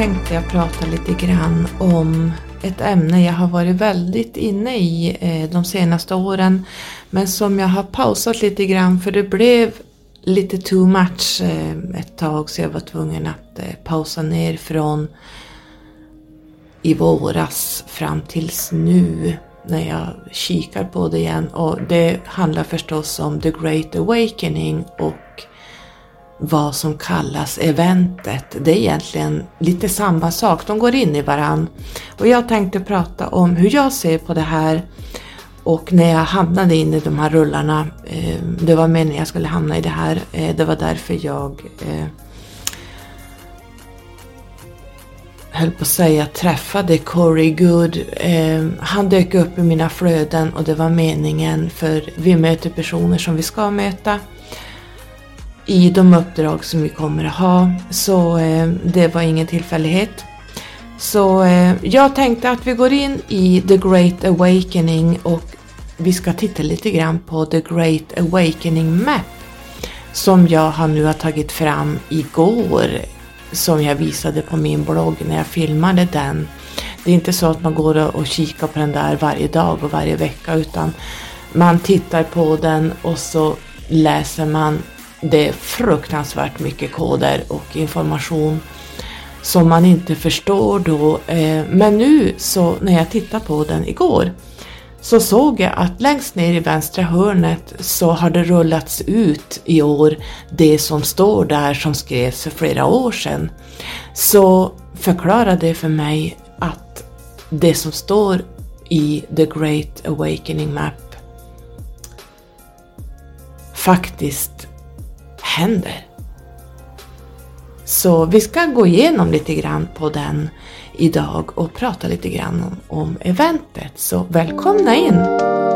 Tänkte jag prata lite grann om ett ämne jag har varit väldigt inne i eh, de senaste åren men som jag har pausat lite grann för det blev lite too much eh, ett tag så jag var tvungen att eh, pausa ner från i våras fram tills nu när jag kikar på det igen. Och det handlar förstås om The Great Awakening och vad som kallas eventet. Det är egentligen lite samma sak, de går in i varann. Och jag tänkte prata om hur jag ser på det här och när jag hamnade in i de här rullarna, eh, det var meningen jag skulle hamna i det här, eh, det var därför jag eh, höll på att säga träffade Corey Good. Eh, han dök upp i mina flöden och det var meningen för vi möter personer som vi ska möta i de uppdrag som vi kommer att ha. Så eh, det var ingen tillfällighet. Så eh, jag tänkte att vi går in i The Great Awakening och vi ska titta lite grann på The Great Awakening Map som jag har nu har tagit fram igår som jag visade på min blogg när jag filmade den. Det är inte så att man går och kikar på den där varje dag och varje vecka utan man tittar på den och så läser man det är fruktansvärt mycket koder och information som man inte förstår då. Eh, men nu så när jag tittade på den igår så såg jag att längst ner i vänstra hörnet så har det rullats ut i år det som står där som skrevs för flera år sedan. Så förklara det för mig att det som står i The Great Awakening Map faktiskt händer. Så vi ska gå igenom lite grann på den idag och prata lite grann om, om eventet. Så välkomna in!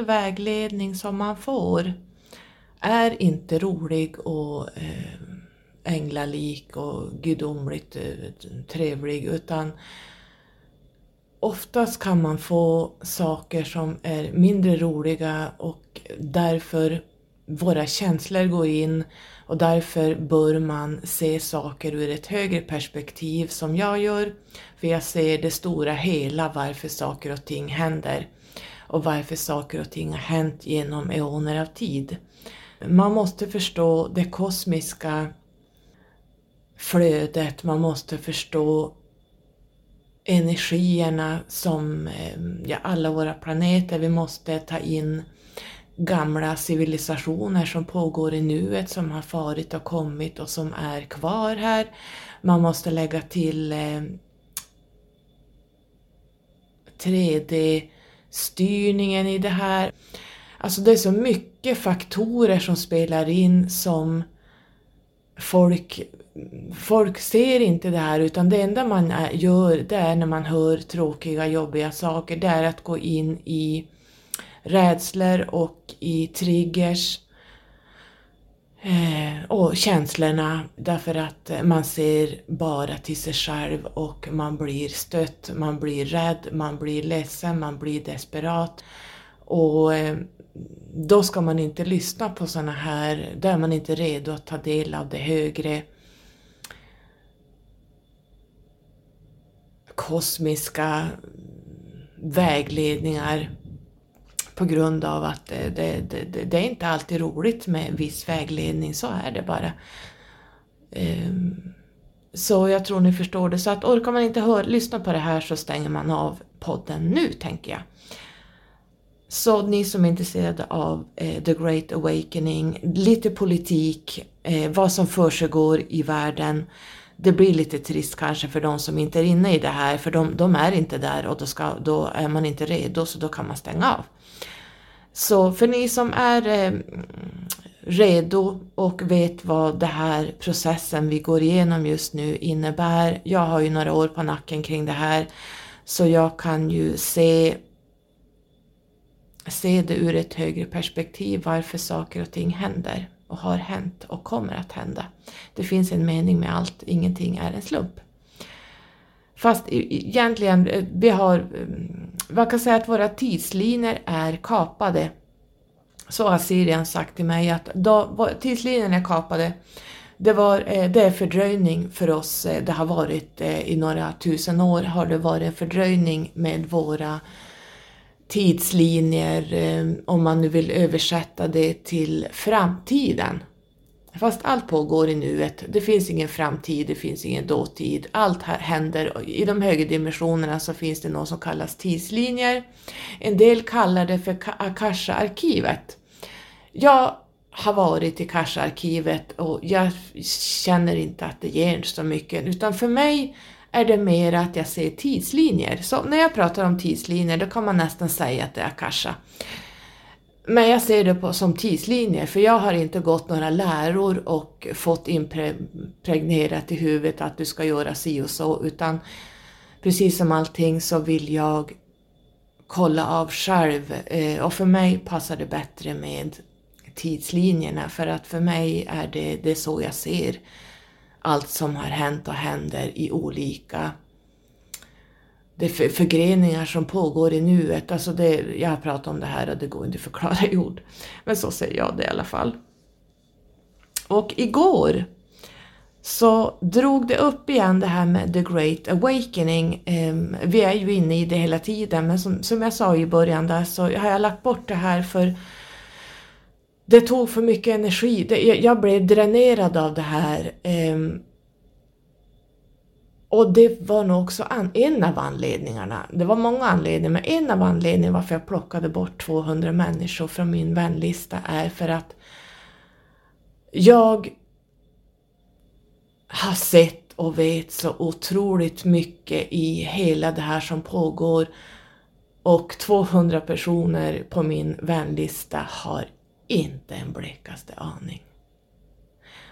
All vägledning som man får är inte rolig och eh, änglalik och gudomligt eh, trevlig utan oftast kan man få saker som är mindre roliga och därför våra känslor går in och därför bör man se saker ur ett högre perspektiv som jag gör. För jag ser det stora hela varför saker och ting händer och varför saker och ting har hänt genom eoner av tid. Man måste förstå det kosmiska flödet, man måste förstå energierna som eh, ja, alla våra planeter, vi måste ta in gamla civilisationer som pågår i nuet, som har farit och kommit och som är kvar här. Man måste lägga till eh, 3D styrningen i det här. Alltså det är så mycket faktorer som spelar in som folk, folk ser inte det här utan det enda man gör det är när man hör tråkiga, jobbiga saker, det är att gå in i rädslor och i triggers Eh, och känslorna därför att man ser bara till sig själv och man blir stött, man blir rädd, man blir ledsen, man blir desperat. Och eh, då ska man inte lyssna på sådana här, då är man inte redo att ta del av det högre kosmiska vägledningar på grund av att det, det, det, det, är inte alltid roligt med viss vägledning, så är det bara. Ehm, så jag tror ni förstår det. Så att orkar man inte hör, lyssna på det här så stänger man av podden nu, tänker jag. Så ni som är intresserade av eh, The Great Awakening, lite politik, eh, vad som försiggår i världen. Det blir lite trist kanske för de som inte är inne i det här, för de, de är inte där och då, ska, då är man inte redo, så då kan man stänga av. Så för ni som är eh, redo och vet vad den här processen vi går igenom just nu innebär. Jag har ju några år på nacken kring det här, så jag kan ju se se det ur ett högre perspektiv varför saker och ting händer och har hänt och kommer att hända. Det finns en mening med allt, ingenting är en slump. Fast egentligen, eh, vi har, eh, man kan säga att våra tidslinjer är kapade. Så har Sirian sagt till mig att då, tidslinjerna är kapade. Det, var, eh, det är fördröjning för oss, eh, det har varit eh, i några tusen år har det varit en fördröjning med våra tidslinjer, om man nu vill översätta det till framtiden. Fast allt pågår i nuet. Det finns ingen framtid, det finns ingen dåtid. Allt här händer. I de högre dimensionerna så finns det något som kallas tidslinjer. En del kallar det för Akasha-arkivet. Jag har varit i Akasha-arkivet och jag känner inte att det ger så mycket, utan för mig är det mer att jag ser tidslinjer. Så när jag pratar om tidslinjer då kan man nästan säga att det är akasha. Men jag ser det på, som tidslinjer för jag har inte gått några läror och fått impregnerat i huvudet att du ska göra si och så utan precis som allting så vill jag kolla av själv. Eh, och för mig passar det bättre med tidslinjerna för att för mig är det, det är så jag ser allt som har hänt och händer i olika det för, förgreningar som pågår i nuet. Alltså det, jag har pratat om det här och det går inte att förklara i ord. Men så säger jag det i alla fall. Och igår så drog det upp igen det här med the great awakening. Ehm, vi är ju inne i det hela tiden men som, som jag sa i början där så har jag lagt bort det här för det tog för mycket energi. Det, jag, jag, blev dränerad av det här. Ehm, och det var nog också an, en av anledningarna. Det var många anledningar, men en av anledningarna varför jag plockade bort 200 människor från min vänlista är för att jag har sett och vet så otroligt mycket i hela det här som pågår och 200 personer på min vänlista har inte en blekaste aning.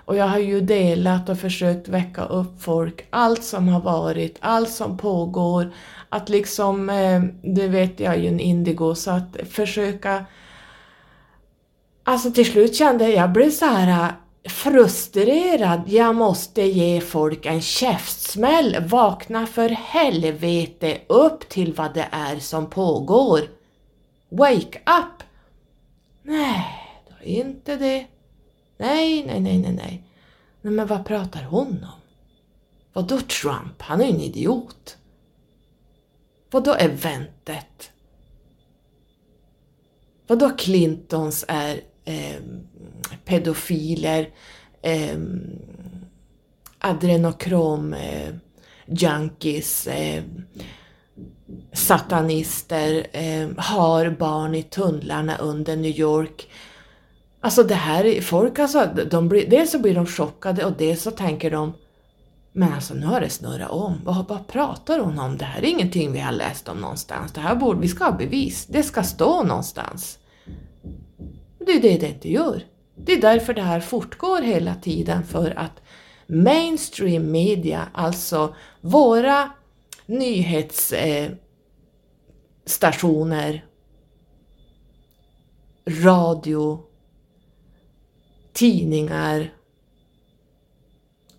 Och jag har ju delat och försökt väcka upp folk, allt som har varit, allt som pågår, att liksom, eh, det vet jag ju en indigo, så att försöka... Alltså till slut kände jag, jag blev så här eh, frustrerad, jag måste ge folk en käftsmäll, vakna för helvete upp till vad det är som pågår. Wake up! Nej inte det. Nej, nej, nej, nej, nej. Nej, men vad pratar hon om? Vadå Trump? Han är ju en idiot. Vadå eventet? Vadå Clintons är eh, pedofiler, eh, adrenokrom eh, junkies, eh, satanister, eh, har barn i tunnlarna under New York, Alltså det här, folk alltså, de blir, dels så blir de chockade och dels så tänker de men alltså nu har det snurrat om. Vad, vad pratar hon om? Det här är ingenting vi har läst om någonstans. Det här borde, vi ska ha bevis. Det ska stå någonstans. Det är det det inte gör. Det är därför det här fortgår hela tiden för att mainstream media, alltså våra nyhetsstationer, eh, radio, tidningar,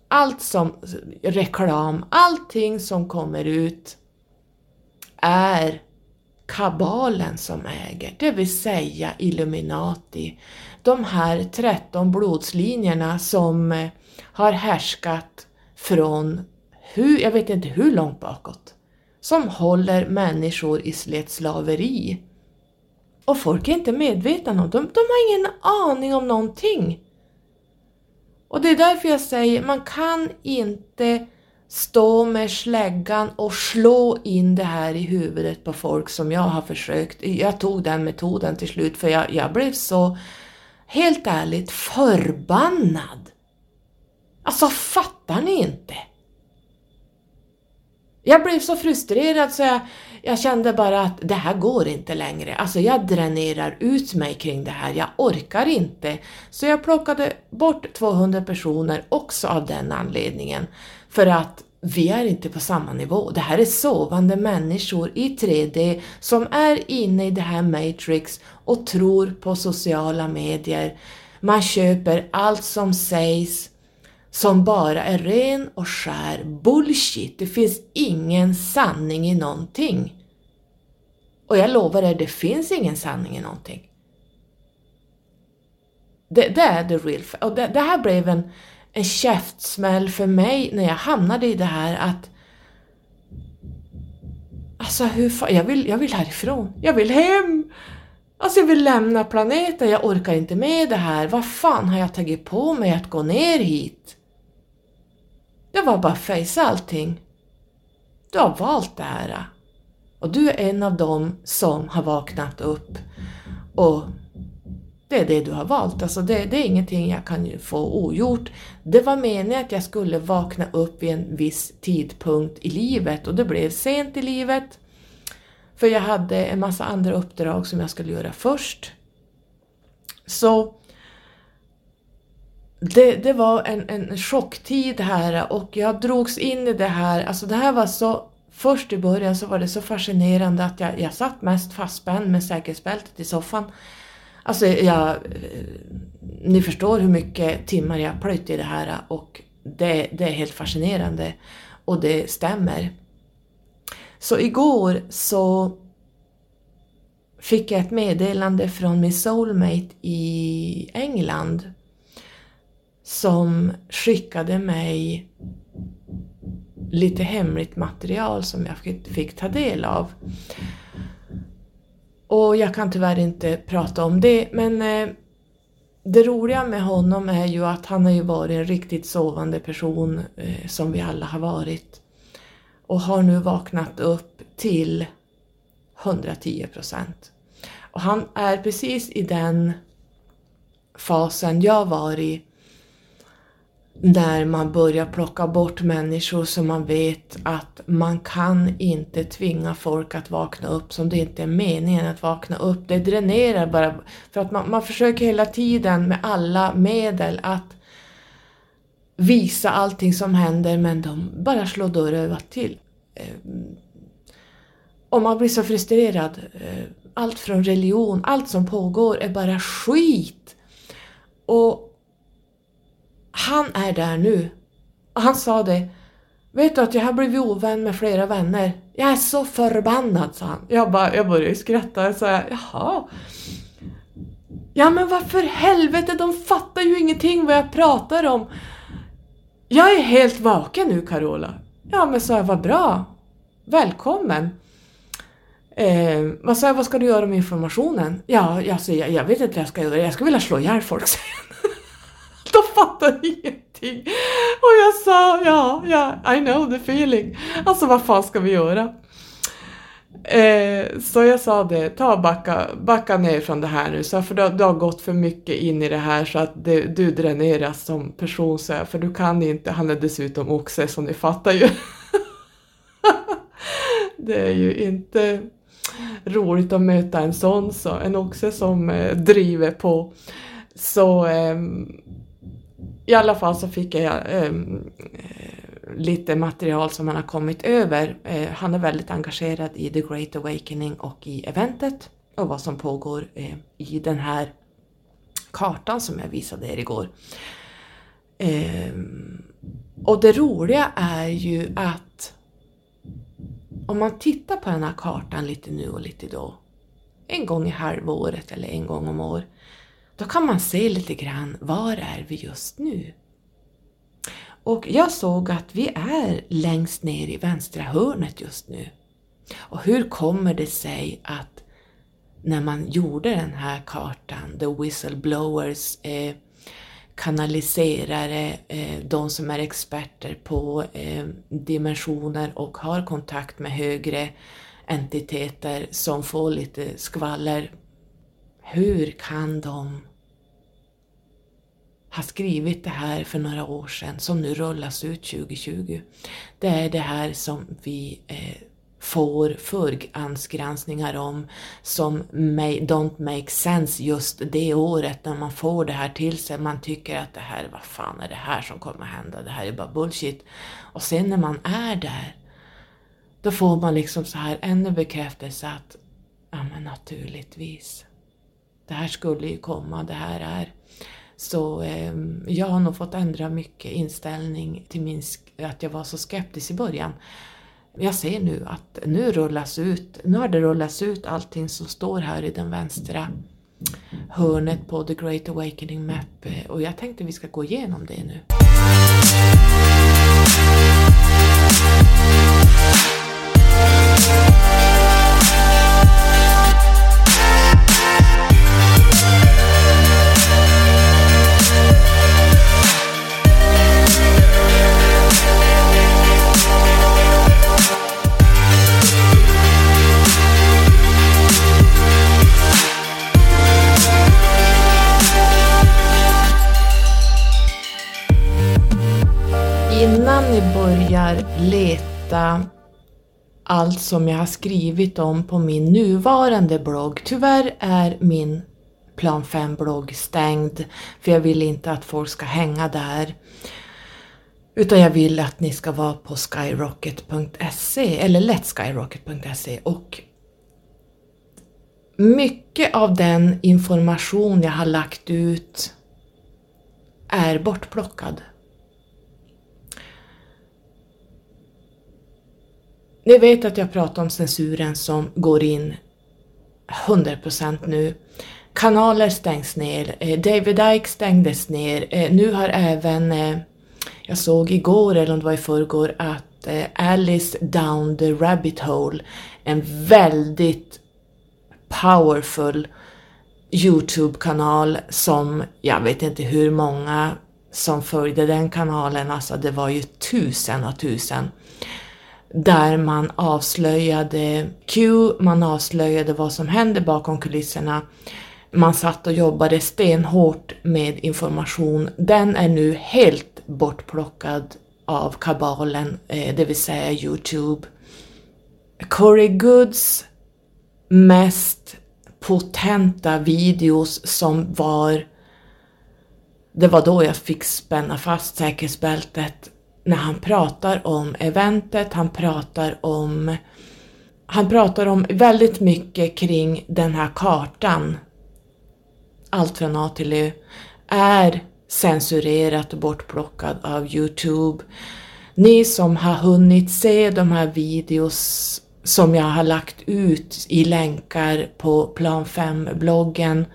allt som reklam, allting som kommer ut är kabalen som äger, det vill säga Illuminati. De här 13 blodslinjerna som eh, har härskat från, hur, jag vet inte hur långt bakåt, som håller människor i slaveri. Och folk är inte medvetna om dem, de har ingen aning om någonting. Och det är därför jag säger, man kan inte stå med släggan och slå in det här i huvudet på folk som jag har försökt. Jag tog den metoden till slut för jag, jag blev så, helt ärligt, förbannad. Alltså fattar ni inte? Jag blev så frustrerad så jag, jag kände bara att det här går inte längre. Alltså jag dränerar ut mig kring det här, jag orkar inte. Så jag plockade bort 200 personer också av den anledningen. För att vi är inte på samma nivå. Det här är sovande människor i 3D som är inne i det här matrix och tror på sociala medier. Man köper allt som sägs som bara är ren och skär bullshit. Det finns ingen sanning i någonting. Och jag lovar er, det finns ingen sanning i någonting. Det, det är the real och det, det här blev en, en käftsmäll för mig när jag hamnade i det här att Alltså hur fan, jag vill, jag vill härifrån. Jag vill hem! Alltså jag vill lämna planeten, jag orkar inte med det här. Vad fan har jag tagit på mig att gå ner hit? Det var bara att fejsa allting. Du har valt det här. Och du är en av dem som har vaknat upp. Och det är det du har valt. Alltså det, det är ingenting jag kan få ogjort. Det var meningen att jag skulle vakna upp vid en viss tidpunkt i livet och det blev sent i livet. För jag hade en massa andra uppdrag som jag skulle göra först. Så det, det var en, en chocktid här och jag drogs in i det här. Alltså det här var så Först i början så var det så fascinerande att jag, jag satt mest fastspänd med säkerhetsbältet i soffan. Alltså jag, eh, ni förstår hur mycket timmar jag plöjt i det här och det, det är helt fascinerande och det stämmer. Så igår så fick jag ett meddelande från min soulmate i England som skickade mig lite hemligt material som jag fick, ta del av. Och jag kan tyvärr inte prata om det, men eh, det roliga med honom är ju att han har ju varit en riktigt sovande person eh, som vi alla har varit och har nu vaknat upp till 110 procent. Och han är precis i den fasen jag var i när man börjar plocka bort människor som man vet att man kan inte tvinga folk att vakna upp som det inte är meningen att vakna upp. Det dränerar bara, för att man, man försöker hela tiden med alla medel att visa allting som händer men de bara slår dörrövat till. Eh, Och man blir så frustrerad. Eh, allt från religion, allt som pågår är bara skit. Och han är där nu. Och han sa det. Vet du att jag har blivit ovän med flera vänner? Jag är så förbannad, sa han. Jag, bara, jag började skratta och sa jaha. Ja men varför helvete, de fattar ju ingenting vad jag pratar om. Jag är helt vaken nu Carola. Ja men sa jag, vad bra. Välkommen. Eh, vad sa jag, vad ska du göra med informationen? Ja, alltså, jag, jag vet inte vad jag ska göra, jag skulle vilja slå ihjäl folk, de fattar ingenting. Och jag sa, ja, ja, I know the feeling. Alltså vad fan ska vi göra? Eh, så jag sa det, ta och backa, backa ner från det här nu, så för du, du har gått för mycket in i det här så att det, du dräneras som person, så jag, för du kan inte, han är dessutom oxe så ni fattar ju. det är ju inte roligt att möta en sån, så, en oxe som eh, driver på. Så eh, i alla fall så fick jag ehm, eh, lite material som han har kommit över. Eh, han är väldigt engagerad i The Great Awakening och i eventet och vad som pågår eh, i den här kartan som jag visade er igår. Ehm, och det roliga är ju att om man tittar på den här kartan lite nu och lite då, en gång i halvåret eller en gång om året då kan man se lite grann, var är vi just nu? Och jag såg att vi är längst ner i vänstra hörnet just nu. Och hur kommer det sig att när man gjorde den här kartan, The Whistleblowers eh, kanaliserare, eh, de som är experter på eh, dimensioner och har kontakt med högre entiteter som får lite skvaller. Hur kan de har skrivit det här för några år sedan som nu rullas ut 2020? Det är det här som vi eh, får förhandsgranskningar om som may, don't make sense just det året när man får det här till sig. Man tycker att det här, vad fan är det här som kommer att hända? Det här är bara bullshit. Och sen när man är där, då får man liksom så här ännu bekräftelse att, ja men naturligtvis, det här skulle ju komma, det här är. Så eh, jag har nog fått ändra mycket inställning till min, att jag var så skeptisk i början. Jag ser nu att nu rullas ut, nu har det rullats ut allting som står här i den vänstra hörnet på The Great Awakening Map eh, och jag tänkte vi ska gå igenom det nu. Innan ni börjar leta allt som jag har skrivit om på min nuvarande blogg. Tyvärr är min Plan 5-blogg stängd för jag vill inte att folk ska hänga där. Utan jag vill att ni ska vara på skyrocket.se eller letskyrocket.se och mycket av den information jag har lagt ut är bortplockad. Ni vet att jag pratar om censuren som går in 100% nu. Kanaler stängs ner, eh, David Ike stängdes ner, eh, nu har även, eh, jag såg igår eller om det var i förrgår, att Alice Down the Rabbit Hole, en väldigt powerful Youtube-kanal som, jag vet inte hur många som följde den kanalen, alltså det var ju tusen och tusen där man avslöjade Q, man avslöjade vad som hände bakom kulisserna. Man satt och jobbade stenhårt med information. Den är nu helt bortplockad av kabalen, eh, det vill säga Youtube. Corey Goods mest potenta videos som var det var då jag fick spänna fast säkerhetsbältet när han pratar om eventet, han pratar om han pratar om väldigt mycket kring den här kartan. Allt från A till Ö är censurerat och bortplockad av Youtube. Ni som har hunnit se de här videos som jag har lagt ut i länkar på Plan 5-bloggen,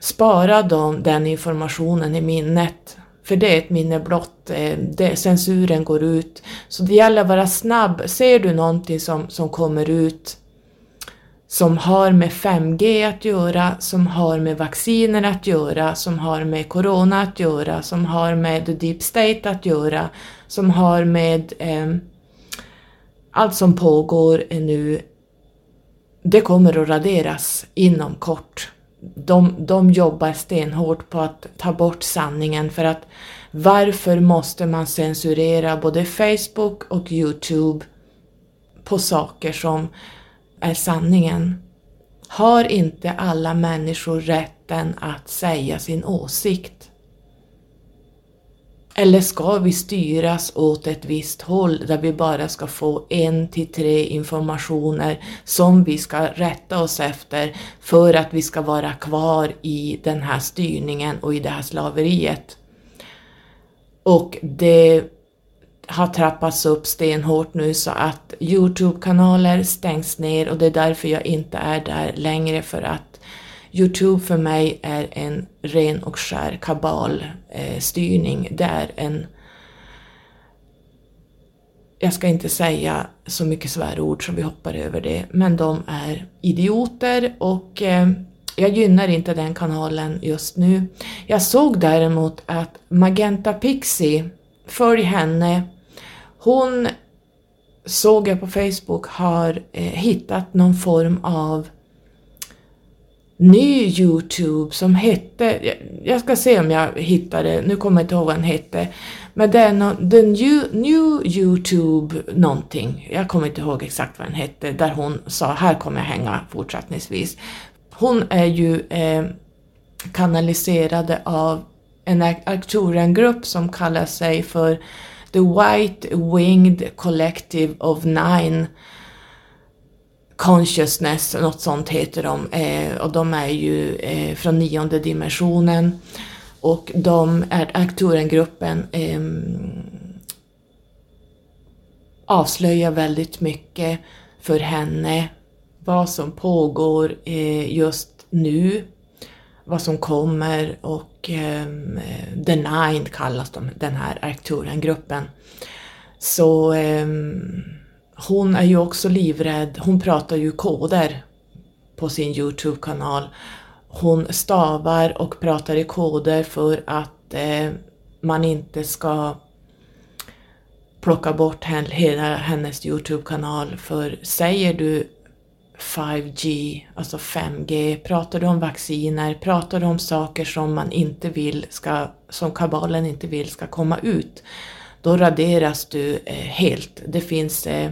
spara dem, den informationen i minnet för det är ett minne blott, eh, det, censuren går ut. Så det gäller att vara snabb. Ser du någonting som, som kommer ut som har med 5G att göra, som har med vacciner att göra, som har med Corona att göra, som har med the deep state att göra, som har med eh, allt som pågår nu, det kommer att raderas inom kort de, de jobbar stenhårt på att ta bort sanningen för att varför måste man censurera både Facebook och Youtube på saker som är sanningen? Har inte alla människor rätten att säga sin åsikt? Eller ska vi styras åt ett visst håll där vi bara ska få en till tre informationer som vi ska rätta oss efter för att vi ska vara kvar i den här styrningen och i det här slaveriet? Och det har trappats upp stenhårt nu så att Youtube-kanaler stängs ner och det är därför jag inte är där längre för att Youtube för mig är en ren och skär kabalstyrning. Eh, det är en... Jag ska inte säga så mycket svärord som vi hoppar över det, men de är idioter och eh, jag gynnar inte den kanalen just nu. Jag såg däremot att Magenta Pixie, följ henne, hon såg jag på Facebook har eh, hittat någon form av ny Youtube som hette, jag ska se om jag hittar det, nu kommer jag inte ihåg vad den hette, men det är no, the new, new Youtube någonting, jag kommer inte ihåg exakt vad den hette, där hon sa här kommer jag hänga fortsättningsvis. Hon är ju eh, kanaliserade av en Arcturian-grupp som kallar sig för The White Winged Collective of Nine Consciousness, något sånt heter de, eh, och de är ju eh, från nionde dimensionen. Och de är Aktörengruppen eh, avslöjar väldigt mycket för henne vad som pågår eh, just nu, vad som kommer och eh, The Nine kallas de, den här Aktörengruppen. Så eh, hon är ju också livrädd, hon pratar ju koder på sin Youtube-kanal. Hon stavar och pratar i koder för att eh, man inte ska plocka bort hela hennes Youtube-kanal för säger du 5G, alltså 5G, pratar du om vacciner, pratar du om saker som man inte vill ska, som kabalen inte vill ska komma ut, då raderas du eh, helt. Det finns eh,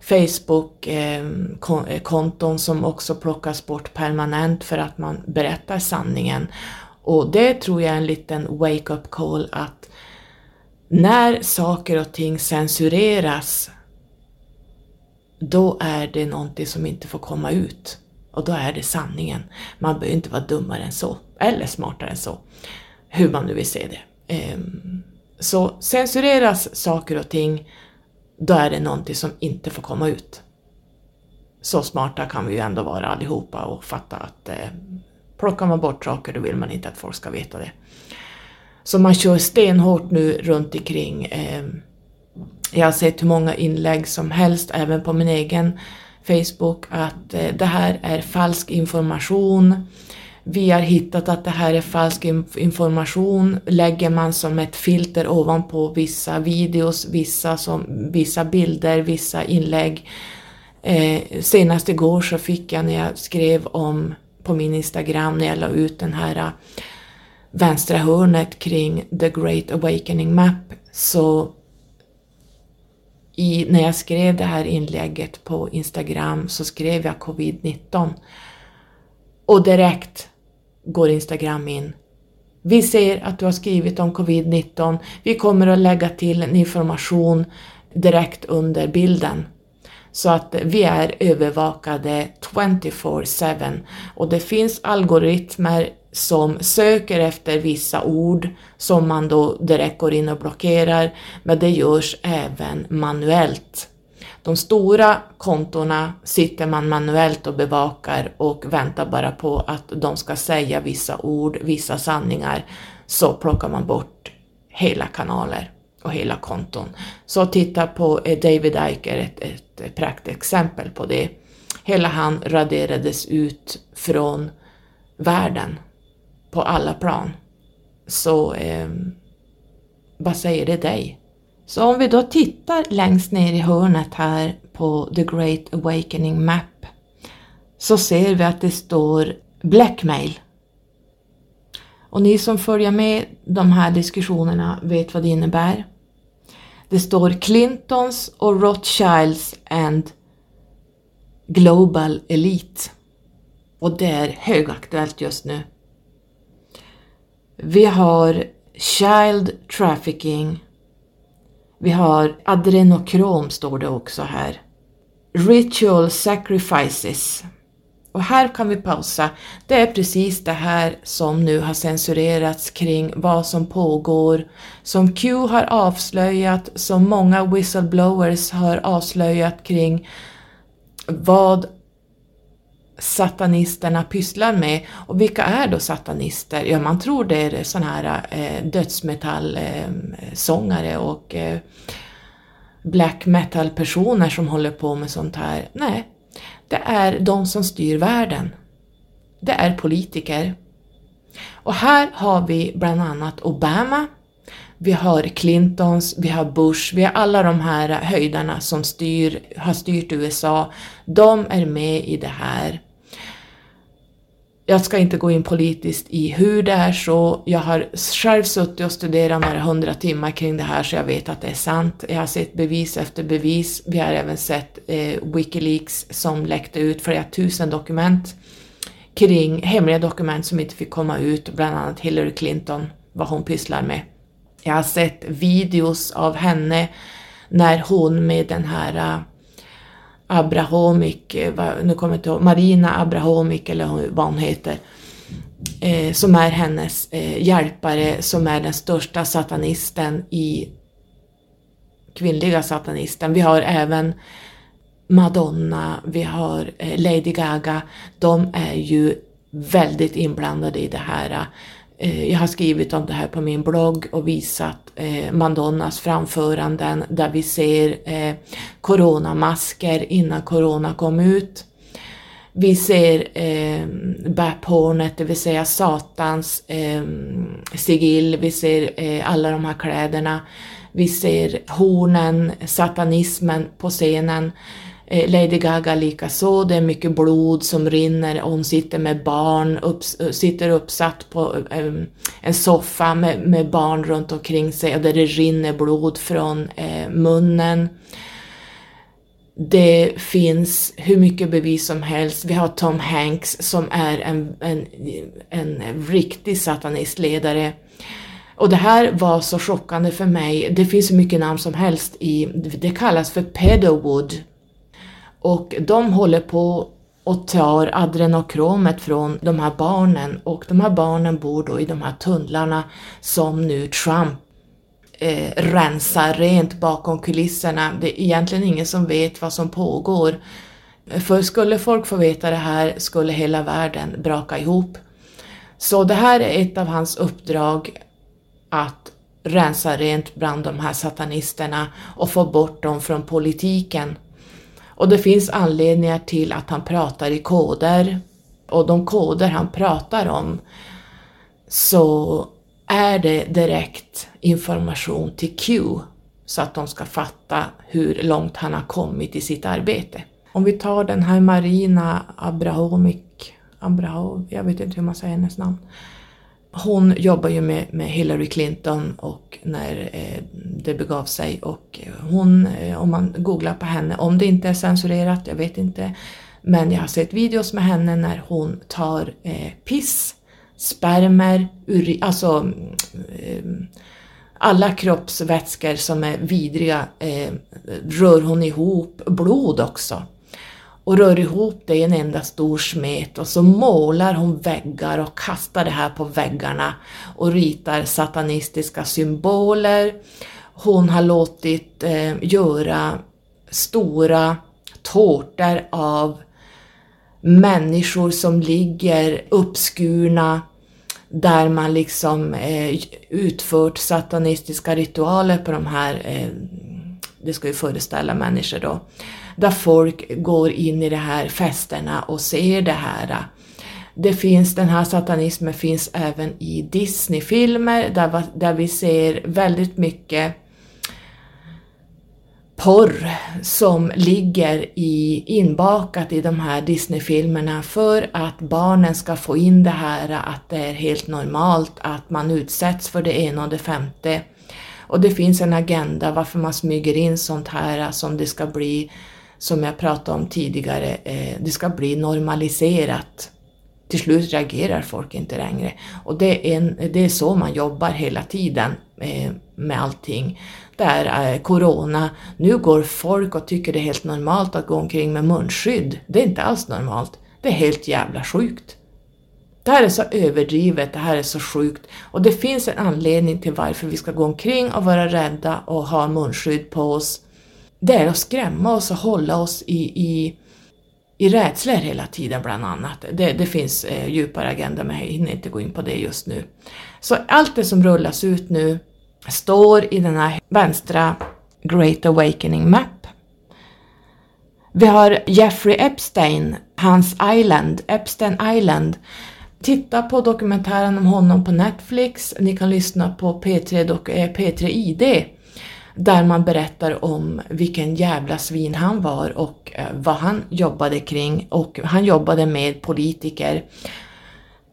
Facebook-konton eh, eh, som också plockas bort permanent för att man berättar sanningen. Och det tror jag är en liten wake-up call att när saker och ting censureras då är det någonting som inte får komma ut. Och då är det sanningen. Man behöver inte vara dummare än så, eller smartare än så. Hur man nu vill se det. Ehm, så censureras saker och ting, då är det någonting som inte får komma ut. Så smarta kan vi ju ändå vara allihopa och fatta att eh, plockar man bort saker då vill man inte att folk ska veta det. Så man kör stenhårt nu runt omkring eh, jag har sett hur många inlägg som helst, även på min egen Facebook, att eh, det här är falsk information. Vi har hittat att det här är falsk information. Lägger man som ett filter ovanpå vissa videos, vissa, som, vissa bilder, vissa inlägg. Eh, senast igår så fick jag när jag skrev om på min Instagram när jag la ut den här eh, vänstra hörnet kring The Great Awakening Map så i, när jag skrev det här inlägget på Instagram så skrev jag covid-19 och direkt går Instagram in. Vi ser att du har skrivit om covid-19. Vi kommer att lägga till en information direkt under bilden. Så att vi är övervakade 24-7 och det finns algoritmer som söker efter vissa ord som man då direkt går in och blockerar, men det görs även manuellt. De stora kontona sitter man manuellt och bevakar och väntar bara på att de ska säga vissa ord, vissa sanningar, så plockar man bort hela kanaler och hela konton. Så titta på eh, David Icke är ett, ett praktexempel på det. Hela han raderades ut från världen på alla plan. Så eh, vad säger det dig? Så om vi då tittar längst ner i hörnet här på The Great Awakening Map så ser vi att det står Blackmail. Och ni som följer med de här diskussionerna vet vad det innebär. Det står Clintons och Rothschilds and Global Elite. Och det är högaktuellt just nu. Vi har Child Trafficking. Vi har adrenokrom står det också här. Ritual Sacrifices. Och här kan vi pausa. Det är precis det här som nu har censurerats kring vad som pågår, som Q har avslöjat, som många whistleblowers har avslöjat kring vad satanisterna pysslar med. Och vilka är då satanister? Ja, man tror det är sådana här eh, dödsmetallsångare eh, och eh, black metal-personer som håller på med sånt här. Nej, det är de som styr världen. det är politiker. Och här har vi bland annat Obama, vi har Clintons, vi har Bush, vi har alla de här höjdarna som styr, har styrt USA. De är med i det här. Jag ska inte gå in politiskt i hur det är så. Jag har själv suttit och studerat några hundra timmar kring det här så jag vet att det är sant. Jag har sett bevis efter bevis. Vi har även sett eh, Wikileaks som läckte ut flera tusen dokument kring hemliga dokument som inte fick komma ut, bland annat Hillary Clinton, vad hon pysslar med. Jag har sett videos av henne när hon med den här äh, Abrahomic, eh, nu kommer jag inte ihåg, Marina Abrahomic eller vad hon heter, eh, som är hennes eh, hjälpare, som är den största satanisten i kvinnliga satanisten. Vi har även Madonna, vi har Lady Gaga. De är ju väldigt inblandade i det här. Äh, Eh, jag har skrivit om det här på min blogg och visat eh, Madonnas framföranden där vi ser eh, coronamasker innan corona kom ut. Vi ser eh, bäphornet, det vill säga Satans eh, sigill, vi ser eh, alla de här kläderna. Vi ser hornen, satanismen på scenen. Eh, Lady Gaga likaså, det är mycket blod som rinner och hon sitter med barn, upp, eh, sitter uppsatt på um, en soffa med, med, barn runt omkring sig och där det rinner blod från uh, munnen. Det finns hur mycket bevis som helst. Vi har Tom Hanks som är en, en, en riktig satanistledare. Och det här var så chockande för mig. Det finns hur mycket namn som helst i, det kallas för pedowood och de håller på och tar adrenokromet från de här barnen och de här barnen bor då i de här tunnlarna som nu Trump eh, rensar rent bakom kulisserna. Det är egentligen ingen som vet vad som pågår. För skulle folk få veta det här skulle hela världen braka ihop. Så det här är ett av hans uppdrag att rensa rent bland de här satanisterna och få bort dem från politiken. Och det finns anledningar till att han pratar i koder. Och de koder han pratar om så är det direkt information till Q så att de ska fatta hur långt han har kommit i sitt arbete. Om vi tar den här Marina Abrahamik, Abraham, jag vet inte hur man säger hennes namn. Hon jobbar ju med, med Hillary Clinton och när eh, det begav sig och eh, hon, eh, om man googlar på henne, om det inte är censurerat, jag vet inte, men jag har sett videos med henne när hon tar piss, spermer, urin, alltså alla kroppsvätskor som är vidriga eh, rör hon ihop, blod också och rör ihop det i en enda stor smet och så målar hon väggar och kastar det här på väggarna och ritar satanistiska symboler. Hon har låtit eh, göra stora tårtor av människor som ligger uppskurna där man liksom eh, utfört satanistiska ritualer på de här, eh, det ska ju föreställa människor då, där folk går in i de här festerna och ser det här. Det finns, den här satanismen finns även i Disney-filmer där, där vi ser väldigt mycket porr som ligger i, inbakat i de här Disney-filmerna för att barnen ska få in det här att det är helt normalt att man utsätts för det ena och det femte. Och det finns en agenda varför man smyger in sånt här som det ska bli som jag pratade om tidigare, eh, det ska bli normaliserat. Till slut reagerar folk inte längre. Och det är, en, det är så man jobbar hela tiden eh, med allting. Det är eh, corona, nu går folk och tycker det är helt normalt att gå omkring med munskydd. Det är inte alls normalt. Det är helt jävla sjukt. Det här är så överdrivet, det här är så sjukt och det finns en anledning till varför vi ska gå omkring och vara rädda och ha munskydd på oss det är att skrämma oss och hålla oss i, i, i rädslor hela tiden bland annat. Det, det finns eh, djupare agenda men jag hinner inte gå in på det just nu. Så allt det som rullas ut nu står i den här vänstra Great Awakening Map. Vi har Jeffrey Epstein, hans Island, Epstein Island. Titta på dokumentären om honom på Netflix. Ni kan lyssna på P3, P3 ID där man berättar om vilken jävla svin han var och eh, vad han jobbade kring. Och han jobbade med politiker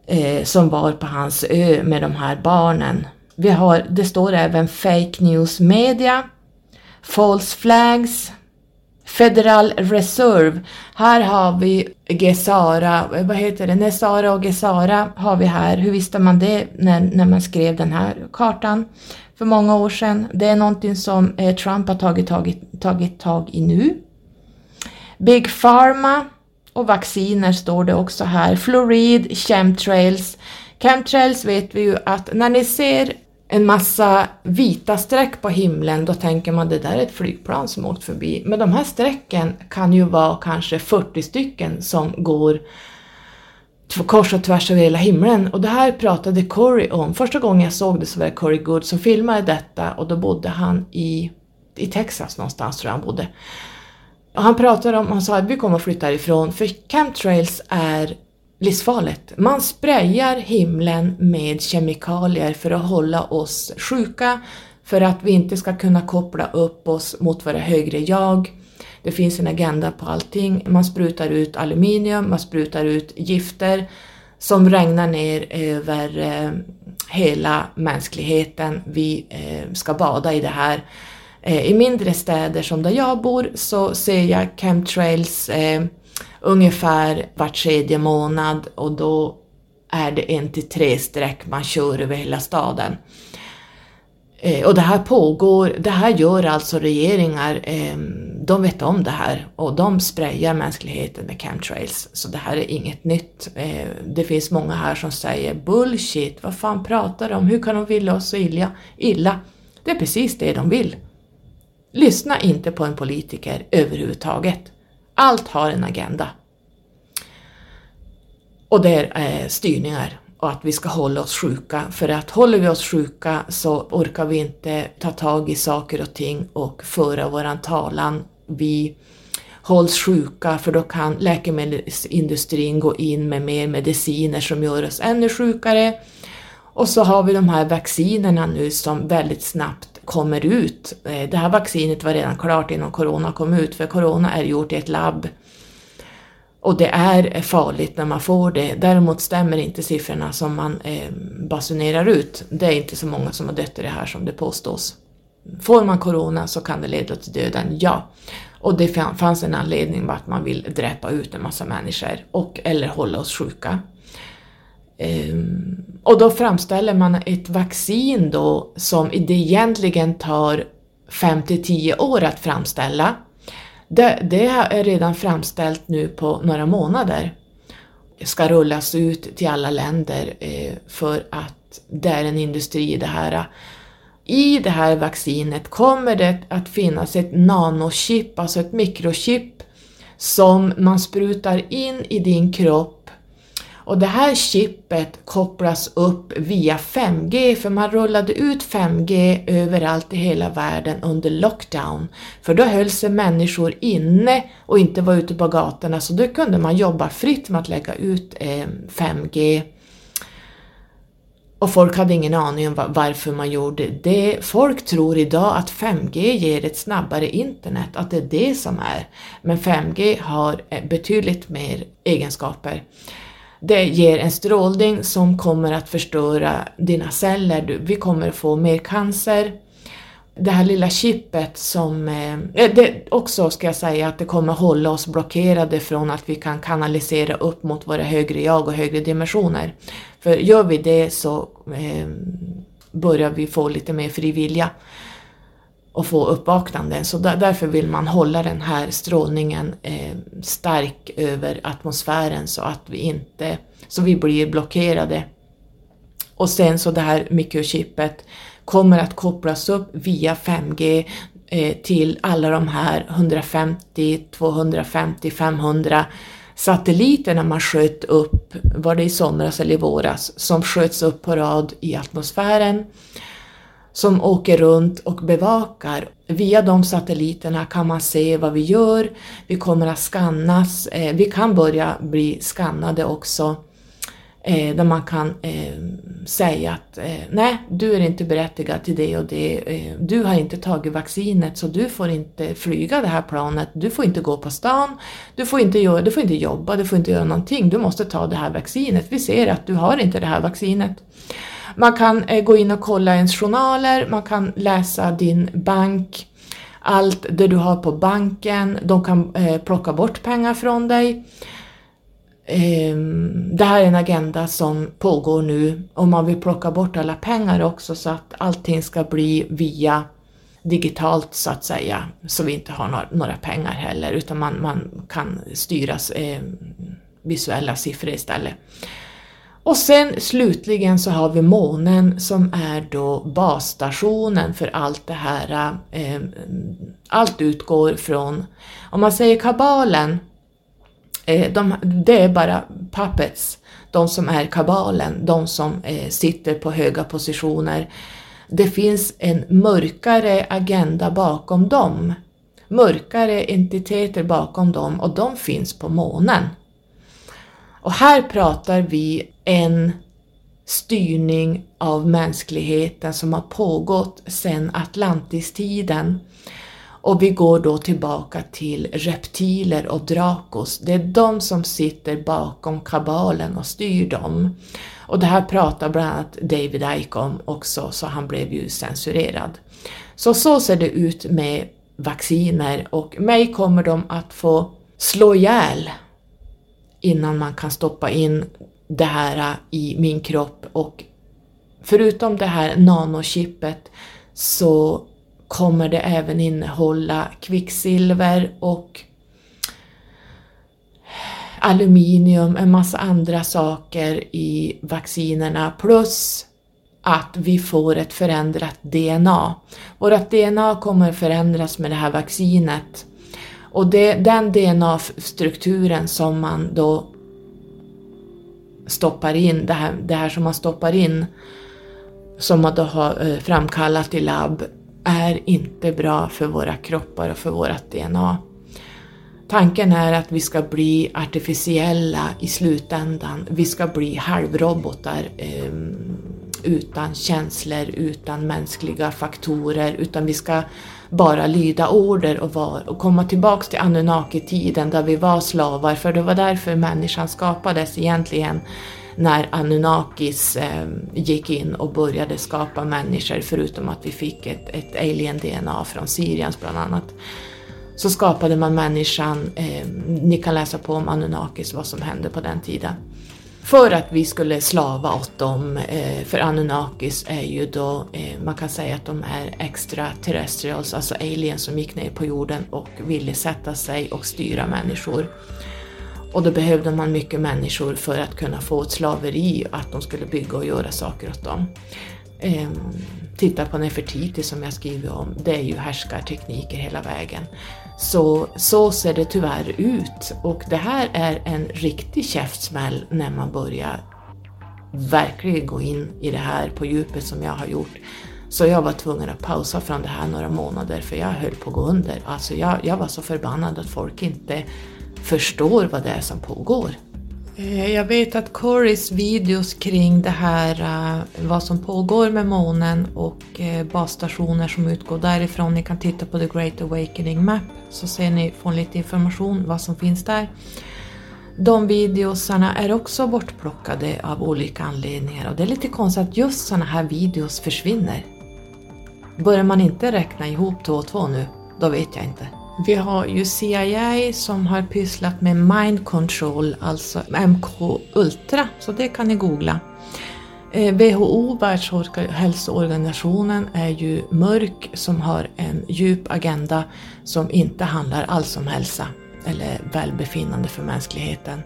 eh, som var på hans ö med de här barnen. Vi har, det står även Fake News Media, False Flags, Federal Reserve. Här har vi Gesara, eh, vad heter det, Nesara och Gesara har vi här. Hur visste man det när, när man skrev den här kartan för många år sedan? Det är någonting som eh, Trump har tagit, tagit, tagit tag i nu. Big Pharma och vacciner står det också här. Fluorid, chemtrails. Chemtrails vet vi ju att när ni ser en massa vita streck på himlen, då tänker man det där är ett flygplan som åkt förbi. Men de här strecken kan ju vara kanske 40 stycken som går kors och tvärs över hela himlen. Och det här pratade Corey om. Första gången jag såg det så var det Corey Good som filmade detta och då bodde han i, i Texas någonstans tror jag han bodde. Och han pratade om, han sa att vi kommer att flytta härifrån för chemtrails är livsfarligt. Man sprayar himlen med kemikalier för att hålla oss sjuka, för att vi inte ska kunna koppla upp oss mot våra högre jag. Det finns en agenda på allting. Man sprutar ut aluminium, man sprutar ut gifter som regnar ner över eh, hela mänskligheten. Vi eh, ska bada i det här. Eh, I mindre städer som där jag bor så ser jag chemtrails eh, ungefär var tredje månad och då är det en till tre streck man kör över hela staden. Eh, och det här pågår, det här gör alltså regeringar, eh, de vet om det här och de sprayar mänskligheten med chemtrails. Så det här är inget nytt. Eh, det finns många här som säger bullshit, vad fan pratar de om, hur kan de vilja oss så illa? illa? Det är precis det de vill. Lyssna inte på en politiker överhuvudtaget. Allt har en agenda. Och det är eh, styrningar och att vi ska hålla oss sjuka. För att håller vi oss sjuka så orkar vi inte ta tag i saker och ting och föra våran talan. Vi hålls sjuka för då kan läkemedelsindustrin gå in med mer mediciner som gör oss ännu sjukare. Och så har vi de här vaccinerna nu som väldigt snabbt kommer ut. Eh, det här vaccinet var redan klart innan corona kom ut, för corona är gjort i ett labb. Och det är farligt när man får det. Däremot stämmer inte siffrorna som man eh, basunerar ut. Det är inte så många som har dött i det här som det påstås. Får man corona så kan det leda till döden, ja. Och det fanns en anledning vart man vill dräpa ut en massa människor och eller hålla oss sjuka. Ehm, och då framställer man ett vaccin då som det egentligen tar 5 till 10 år att framställa. Det, det, är redan framställt nu på några månader. Det ska rullas ut till alla länder eh, för att det är en industri det här. I det här vaccinet kommer det att finnas ett nanochip, alltså ett mikrochip, som man sprutar in i din kropp och det här chippet kopplas upp via 5G, för man rullade ut 5G överallt i hela världen under lockdown. För då höll sig människor inne och inte var ute på gatorna, så då kunde man jobba fritt med att lägga ut eh, 5G. Och folk hade ingen aning om varför man gjorde det. Folk tror idag att 5G ger ett snabbare internet, att det är det som är. Men 5G har eh, betydligt mer egenskaper. Det ger en strålning som kommer att förstöra dina celler. Vi kommer få mer cancer. Det här lilla chippet som... Eh, eh, det också ska jag säga att det kommer hålla oss blockerade från att vi kan kanalisera upp mot våra högre jag och högre dimensioner. För gör vi det så eh, börjar vi få lite mer fri vilja och få uppvaknanden. Så där, därför vill man hålla den här strålningen eh, stark över atmosfären så att vi inte, så vi blir blockerade. Och sen så det här mikrochippet kommer att kopplas upp via 5G eh, till alla de här 150, 250, 500 satelliterna man sköt upp, var det i somras eller i våras, som sköts upp på rad i atmosfären som åker runt och bevakar. Via de satelliterna kan man se vad vi gör, vi kommer att skannas, eh, vi kan börja bli skannade också. Eh, där man kan eh, säga att eh, nej, du är inte berättigad till det och det, eh, du har inte tagit vaccinet så du får inte flyga det här planet, du får inte gå på stan, du får inte, göra, du får inte jobba, du får inte göra någonting, du måste ta det här vaccinet, vi ser att du har inte det här vaccinet. Man kan eh, gå in och kolla ens journaler, man kan läsa din bank, allt det du har på banken, de kan eh, plocka bort pengar från dig. Ehm, det här är en agenda som pågår nu och man vill plocka bort alla pengar också så att allting ska bli via digitalt så att säga, så vi inte har några, pengar heller utan man, man kan styra eh, visuella siffror istället. Och sen slutligen så har vi månen som är då basstationen för allt det här. Eh, allt utgår från, om man säger kabalen, eh, de, det är bara puppets, de som är kabalen, de som eh, sitter på höga positioner. Det finns en mörkare agenda bakom dem, mörkare entiteter bakom dem och de finns på månen. Och här pratar vi en styrning av mänskligheten som har pågått sedan Atlantistiden. Och vi går då tillbaka till reptiler och drakos. Det är de som sitter bakom kabalen och styr dem. Och det här pratar bland annat David Icke om också, så han blev ju censurerad. Så så ser det ut med vacciner och mig kommer de att få slå ihjäl innan man kan stoppa in det här i min kropp. Och förutom det här nanochippet så kommer det även innehålla kvicksilver och aluminium, en massa andra saker i vaccinerna. Plus att vi får ett förändrat DNA. Vårt DNA kommer förändras med det här vaccinet och det, den DNA-strukturen som man då stoppar in, det här, det här som man stoppar in, som man då har eh, framkallat i labb, är inte bra för våra kroppar och för vårt DNA. Tanken är att vi ska bli artificiella i slutändan. Vi ska bli halvrobotar eh, utan känslor, utan mänskliga faktorer, utan vi ska bara lyda order och, var, och komma tillbaks till Anunnaki-tiden där vi var slavar, för det var därför människan skapades egentligen när Anunnakis eh, gick in och började skapa människor, förutom att vi fick ett, ett alien-DNA från Syriens bland annat. Så skapade man människan, eh, ni kan läsa på om Anunnakis, vad som hände på den tiden. För att vi skulle slava åt dem, eh, för Anunnakis är ju då, eh, man kan säga att de är extraterrestrials, alltså aliens som gick ner på jorden och ville sätta sig och styra människor. Och då behövde man mycket människor för att kunna få ett slaveri, att de skulle bygga och göra saker åt dem. Eh, titta på Nefertiti som jag skriver om, det är ju härskartekniker hela vägen. Så, så ser det tyvärr ut och det här är en riktig käftsmäll när man börjar verkligen gå in i det här på djupet som jag har gjort. Så jag var tvungen att pausa från det här några månader för jag höll på att gå under. Alltså jag, jag var så förbannad att folk inte förstår vad det är som pågår. Eh, jag vet att Corys videos kring det här, eh, vad som pågår med månen och eh, basstationer som utgår därifrån, ni kan titta på The Great Awakening Map så ser ni, får lite information vad som finns där. De videosarna är också bortplockade av olika anledningar och det är lite konstigt att just sådana här videos försvinner. Börjar man inte räkna ihop två och två nu, då vet jag inte. Vi har ju CIA som har pysslat med mind control, alltså MK Ultra, så det kan ni googla. Eh, WHO, Världshälsoorganisationen, är ju mörk som har en djup agenda som inte handlar alls om hälsa eller välbefinnande för mänskligheten.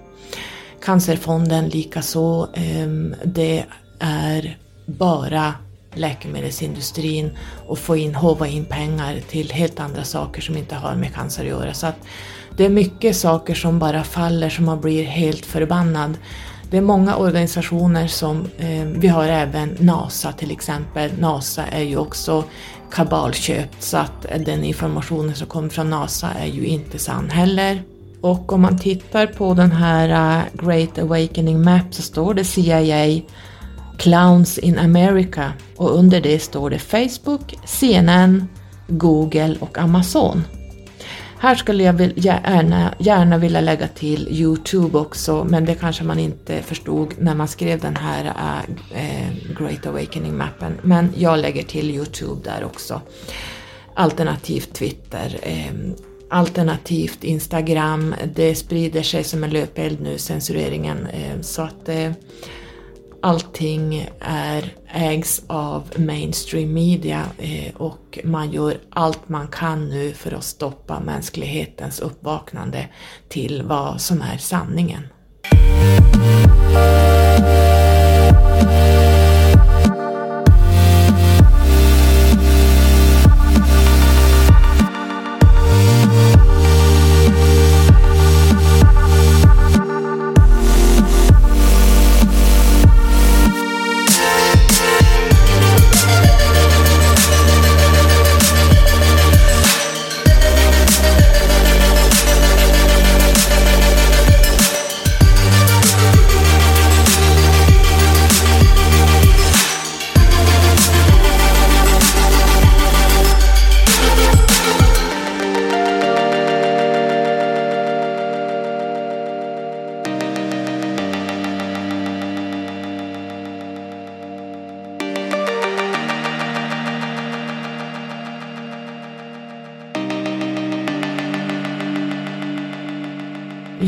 Cancerfonden likaså. Ehm, det är bara läkemedelsindustrin och få in, hova in pengar till helt andra saker som inte har med cancer att göra. Så att det är mycket saker som bara faller som man blir helt förbannad. Det är många organisationer som, eh, vi har även NASA till exempel. NASA är ju också kabalköpt så att den informationen som kommer från NASA är ju inte sann heller. Och om man tittar på den här eh, Great Awakening Map så står det CIA Clowns in America och under det står det Facebook, CNN, Google och Amazon. Här skulle jag gärna, gärna vilja lägga till Youtube också, men det kanske man inte förstod när man skrev den här äh, Great Awakening-mappen. Men jag lägger till Youtube där också. Alternativt Twitter. Äh, alternativt Instagram. Det sprider sig som en löpeld nu, censureringen. Äh, så att allting är, ägs av mainstream media eh, och man gör allt man kan nu för att stoppa mänsklighetens uppvaknande till vad som är sanningen.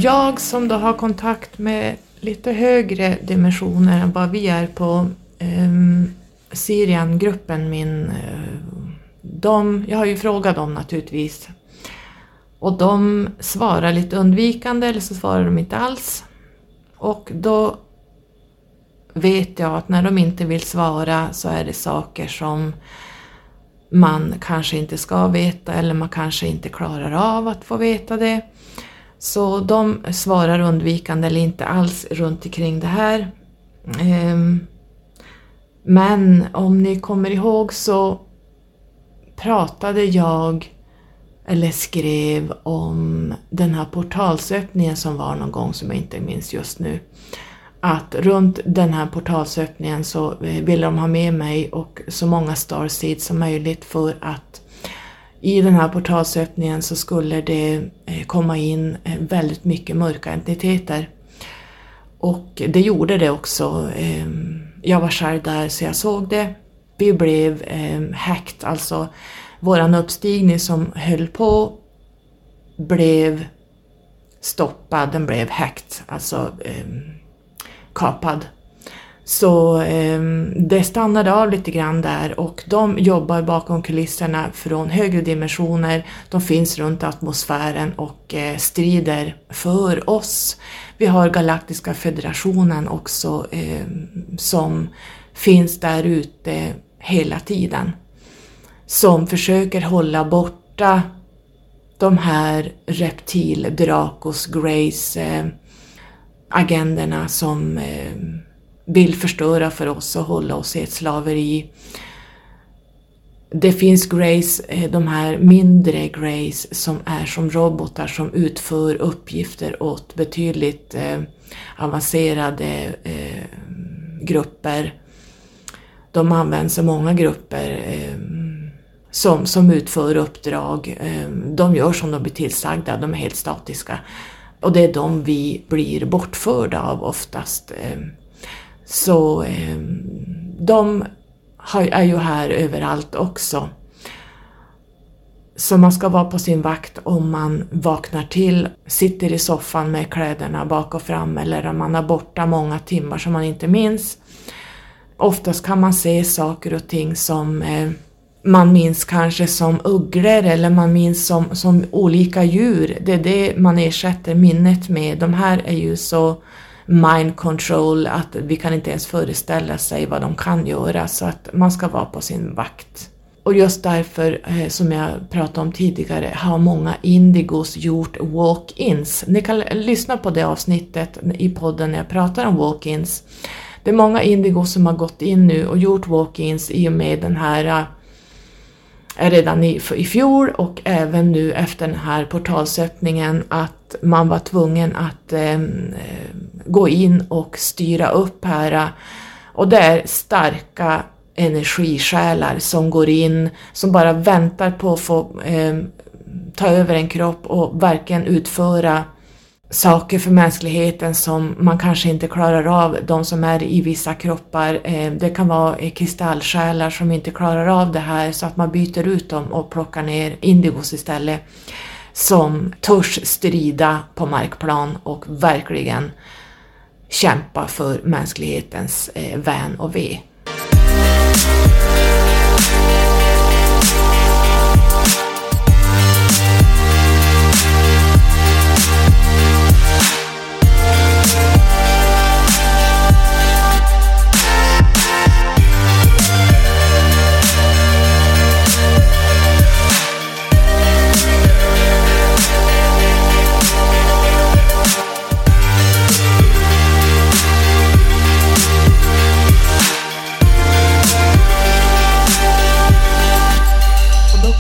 Jag som då har kontakt med lite högre dimensioner än vad vi är på um, Syriangruppen, min... Eh, de, jag har ju frågat dem naturligtvis. Och de svarar lite undvikande eller så svarar de inte alls. Och då vet jag att när de inte vill svara så är det saker som man kanske inte ska veta eller man kanske inte klarar av att få veta det. Så de svarar undvikande eller inte alls runt omkring det här. Ehm, men om ni kommer ihåg så pratade jag eller skrev om den här portalsöppningen som var någon gång som jag inte minns just nu. Att runt den här portalsöppningen så eh, ville de ha med mig och så många starseeds som möjligt för att i den här portalsöppningen så skulle det eh, komma in eh, väldigt mycket mörka entiteter. Och det gjorde det också. Ehm, jag var själv där så jag såg det. Vi blev ehm, hacked, alltså våran uppstigning som höll på blev stoppad, den blev hacked, alltså ehm, kapad. Så eh, det stannade av lite grann där och de jobbar bakom kulisserna från högre dimensioner. De finns runt atmosfären och eh, strider för oss. Vi har Galaktiska federationen också eh, som finns där ute hela tiden. Som försöker hålla borta de här reptil, Dracos, Grace eh, agenderna som ehm, vill förstöra för oss och hålla oss i ett slaveri. Det finns Grace, eh, de här mindre Grace som är som robotar som utför uppgifter åt betydligt eh, avancerade eh, grupper. De används av många grupper eh, som, som utför uppdrag. Eh, de gör som de blir tillsagda, de är helt statiska. Och det är de vi blir bortförda av oftast. Eh, så eh, de är ju här överallt också. Så man ska vara på sin vakt om man vaknar till, sitter i soffan med kläderna bak och fram eller om man är borta många timmar som man inte minns. Oftast kan man se saker och ting som eh, man minns kanske som ugglor eller man minns som, som olika djur. Det är det man ersätter minnet med. De här är ju så mind control, att vi kan inte ens föreställa sig vad de kan göra, så att man ska vara på sin vakt. Och just därför, eh, som jag pratade om tidigare, har många indigos gjort walk-ins. Ni kan lyssna på det avsnittet i podden när jag pratar om walk-ins. Det är många indigos som har gått in nu och gjort walk-ins i och med den här eh, Eh, redan i, i fjol och även nu efter den här portalsöppningen att man var tvungen att ehm, eh, gå in och styra upp här. Och det är starka energisjälar som går in, som bara väntar på att få eh, ta över en kropp och verkligen utföra saker för mänskligheten som man kanske inte klarar av, de som är i vissa kroppar. Eh, det kan vara eh, kristallsjälar som inte klarar av det här så att man byter ut dem och plockar ner indigos istället som törs strida på markplan och verkligen kämpa för mänsklighetens eh, vän och ve.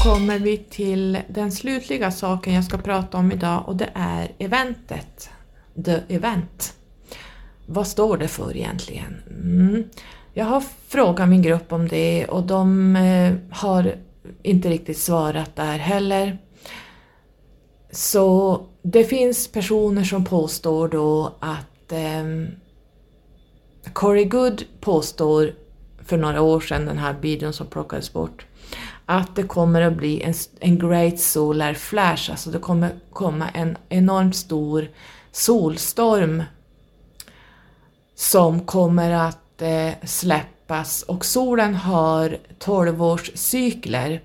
Kommer vi till den slutliga saken jag ska prata om idag och det är eventet. The Event. Vad står det för egentligen? Mm. Jag har frågat min grupp om det och de eh, har inte riktigt svarat där heller. Så det finns personer som påstår då att eh, Corey Good påstår för några år sedan, den här videon som plockades bort, att det kommer att bli en, en Great Solar Flash, alltså det kommer komma en enormt stor solstorm som kommer att eh, släppas. Och solen har 12 års cykler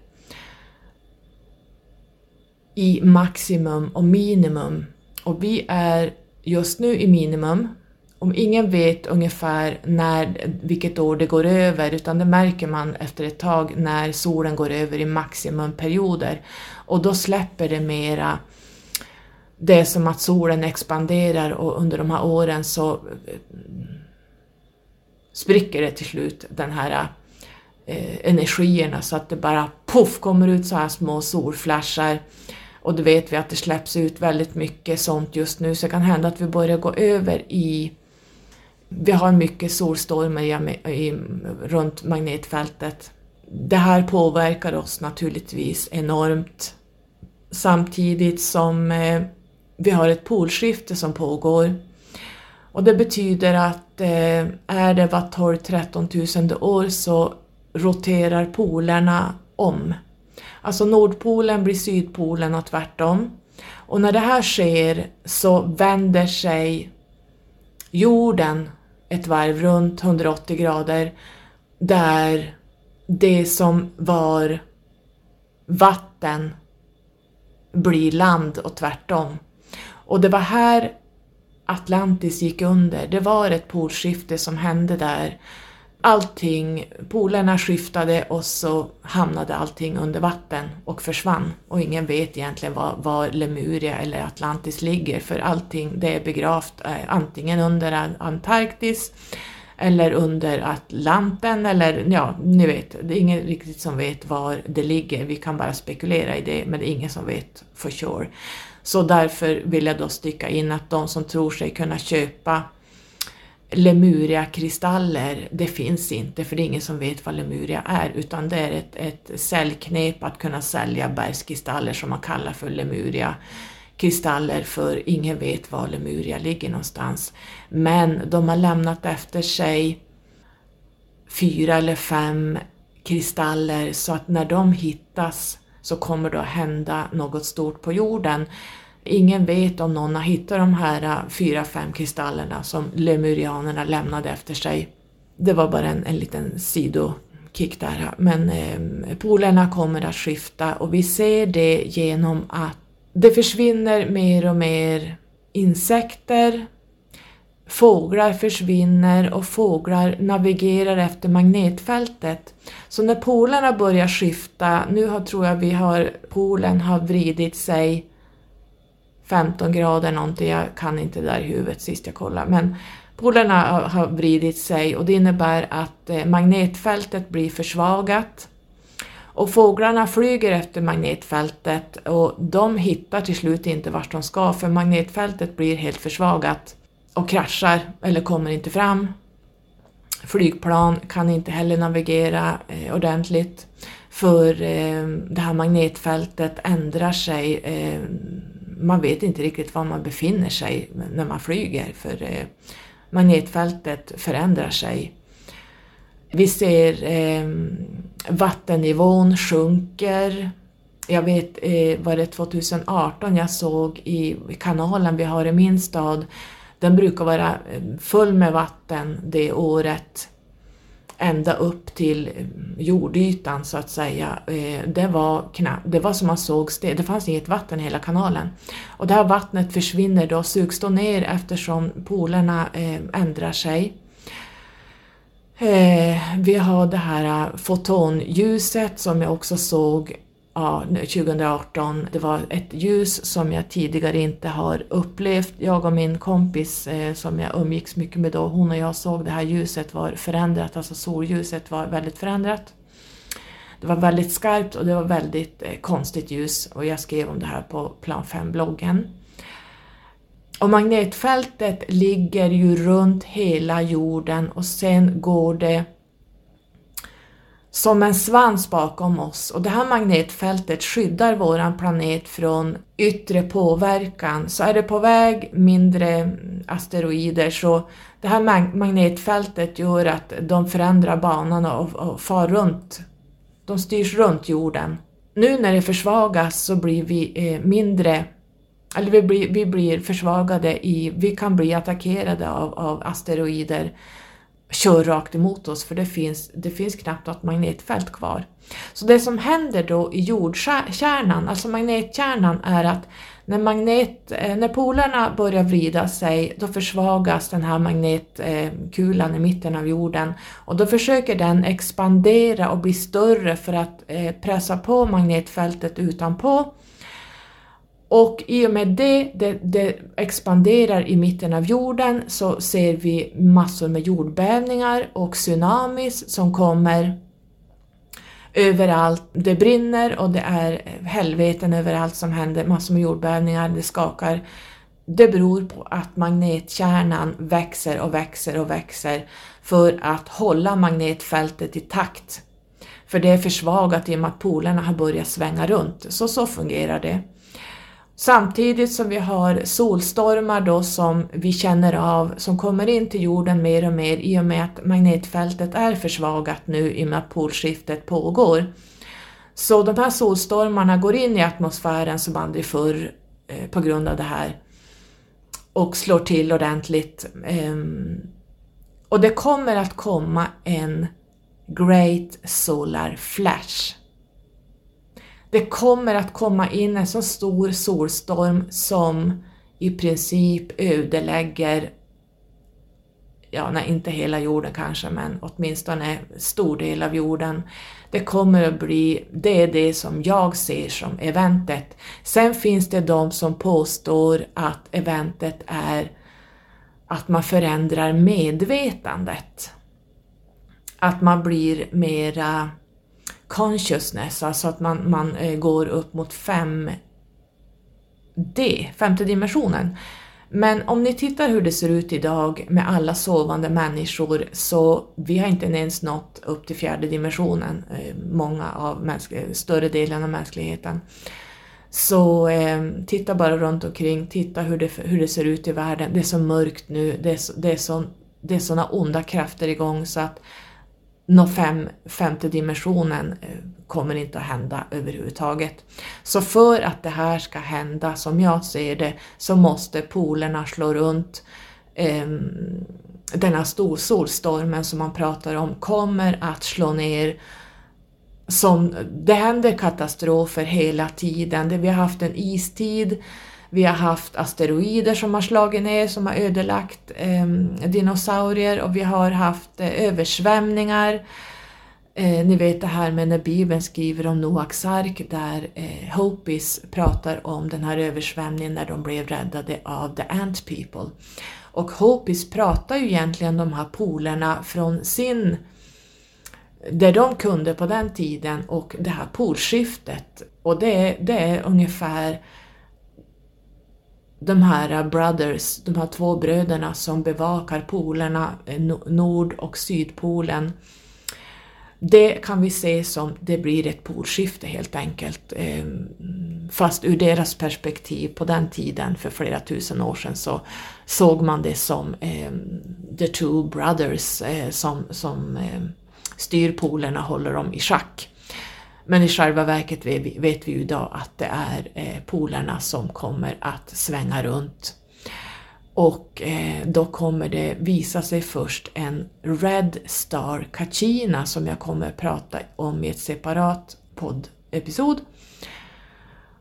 i maximum och minimum. Och vi är just nu i minimum om ingen vet ungefär när, vilket år det går över, utan det märker man efter ett tag när solen går över i maximumperioder. Och då släpper det mera, det är som att solen expanderar och under de här åren så eh, spricker det till slut, den här eh, energierna, så att det bara puff kommer ut så här små solflashar. Och det vet vi att det släpps ut väldigt mycket sånt just nu, så det kan hända att vi börjar gå över i vi har mycket solstormar i, i, runt magnetfältet. Det här påverkar oss naturligtvis enormt samtidigt som eh, vi har ett polskifte som pågår. Och det betyder att eh, är det var 12-13 tusende år så roterar polerna om. Alltså Nordpolen blir Sydpolen och tvärtom. Och när det här sker så vänder sig jorden ett varv runt 180 grader där det som var vatten blir land och tvärtom. Och det var här Atlantis gick under. Det var ett polskifte som hände där allting, polerna skiftade och så hamnade allting under vatten och försvann. Och ingen vet egentligen var, var Lemuria eller Atlantis ligger för allting det är begravt eh, antingen under Antarktis eller under Atlanten eller ja, ni vet, det är ingen riktigt som vet var det ligger. Vi kan bara spekulera i det, men det är ingen som vet for sure. Så därför vill jag då sticka in att de som tror sig kunna köpa Lemuria-kristaller, det finns inte för det är ingen som vet vad Lemuria är utan det är ett, ett säljknep att kunna sälja bergskristaller som man kallar för Lemuria kristaller för ingen vet var Lemuria ligger någonstans. Men de har lämnat efter sig fyra eller fem kristaller så att när de hittas så kommer det att hända något stort på jorden. Ingen vet om någon har hittat de här äh, fyra, fem kristallerna som lemurianerna lämnade efter sig. Det var bara en, en liten sidokick där. Äh. Men eh, polerna kommer att skifta och vi ser det genom att det försvinner mer och mer insekter, fåglar försvinner och fåglar navigerar efter magnetfältet. Så när polerna börjar skifta, nu har, tror jag vi har, polen har vridit sig 15 grader någonting, jag kan inte det där i huvudet sist jag kollade, men polerna har vridit sig och det innebär att eh, magnetfältet blir försvagat och fåglarna flyger efter magnetfältet och de hittar till slut inte vart de ska för magnetfältet blir helt försvagat och kraschar eller kommer inte fram. Flygplan kan inte heller navigera eh, ordentligt för eh, det här magnetfältet ändrar sig. Eh, man vet inte riktigt var man befinner sig när man flyger för eh, magnetfältet förändrar sig. Vi ser eh, vattennivån sjunker. Jag vet, eh, var det 2018 jag såg i kanalen vi har i min stad, den brukar vara eh, full med vatten det året ända upp till eh, jordytan så att säga. Eh, det var, knappt, det var som man såg sten, det fanns inget vatten i hela kanalen. Och det här vattnet försvinner då, sugs då ner eftersom polerna eh, ändrar sig. Vi har det här fotonljuset som jag också såg ja, 2018. Det var ett ljus som jag tidigare inte har upplevt. Jag och min kompis eh, som jag umgicks mycket med då, hon och jag såg det här ljuset var förändrat, alltså solljuset var väldigt förändrat. Det var väldigt skarpt och det var väldigt eh, konstigt ljus och jag skrev om det här på Plan 5-bloggen. Och magnetfältet ligger ju runt hela jorden och sen går det som en svans bakom oss och det här magnetfältet skyddar våran planet från yttre påverkan. Så är det på väg mindre asteroider så det här magnetfältet gör att de förändrar banan och, och far runt. De styrs runt jorden. Nu när det försvagas så blir vi eh, mindre eller vi blir, vi blir försvagade i, vi kan bli attackerade av, av asteroider kör rakt emot oss för det finns, det finns knappt något magnetfält kvar. Så det som händer då i jordkärnan, alltså magnetkärnan, är att när, magnet, eh, när polerna börjar vrida sig då försvagas den här magnetkulan i mitten av jorden och då försöker den expandera och bli större för att eh, pressa på magnetfältet utanpå och i och med det, det, det, expanderar i mitten av jorden så ser vi massor med jordbävningar och tsunamis som kommer överallt. Det brinner och det är helveten överallt som händer, massor med jordbävningar, det skakar. Det beror på att magnetkärnan växer och växer och växer för att hålla magnetfältet i takt. För det är försvagat i och med att polerna har börjat svänga runt. Så så fungerar det. Samtidigt som vi har solstormar då som vi känner av, som kommer in till jorden mer och mer i och med att magnetfältet är försvagat nu i och med att polskiftet pågår. Så de här solstormarna går in i atmosfären som aldrig förr eh, på grund av det här och slår till ordentligt. Eh, och det kommer att komma en Great Solar Flash det kommer att komma in en så stor solstorm som i princip ödelägger, ja, nej, inte hela jorden kanske, men åtminstone stor del av jorden. Det kommer att bli, det är det som jag ser som eventet. Sen finns det de som påstår att eventet är att man förändrar medvetandet. Att man blir mera consciousness, alltså att man, man eh, går upp mot 5D, femte dimensionen. Men om ni tittar hur det ser ut idag med alla sovande människor så vi har inte ens nått upp till fjärde dimensionen, eh, många av större delen av mänskligheten. Så eh, titta bara runt omkring, titta hur det, hur det ser ut i världen. Det är så mörkt nu, det är, det är, så, det är såna onda krafter igång så att nå fem, femte dimensionen eh, kommer inte att hända överhuvudtaget. Så för att det här ska hända, som jag ser det, så måste polerna slå runt. Eh, denna stor solstormen som man pratar om kommer att slå ner som, det händer katastrofer hela tiden. Vi har haft en istid vi har haft asteroider som har slagit ner, som har ödelagt eh, dinosaurier och vi har haft eh, översvämningar. Eh, ni vet det här med när Bibeln skriver om Noaks ark där eh, Hopis pratar om den här översvämningen när de blev räddade av the Ant People. Och Hopis pratar ju egentligen de här polerna från sin det de kunde på den tiden och det här polskiftet. Och det, det är ungefär de här brothers, de här två bröderna som bevakar polerna, eh, Nord och Sydpolen. Det kan vi se som det blir ett polskifte helt enkelt. Eh, fast ur deras perspektiv på den tiden, för flera tusen år sedan, så såg man det som eh, the two brothers som, som styr polerna, håller dem i schack. Men i själva verket vet vi ju idag att det är eh, polerna som kommer att svänga runt. Och eh, då kommer det visa sig först en Red Star Kachina som jag kommer att prata om i ett separat poddepisod.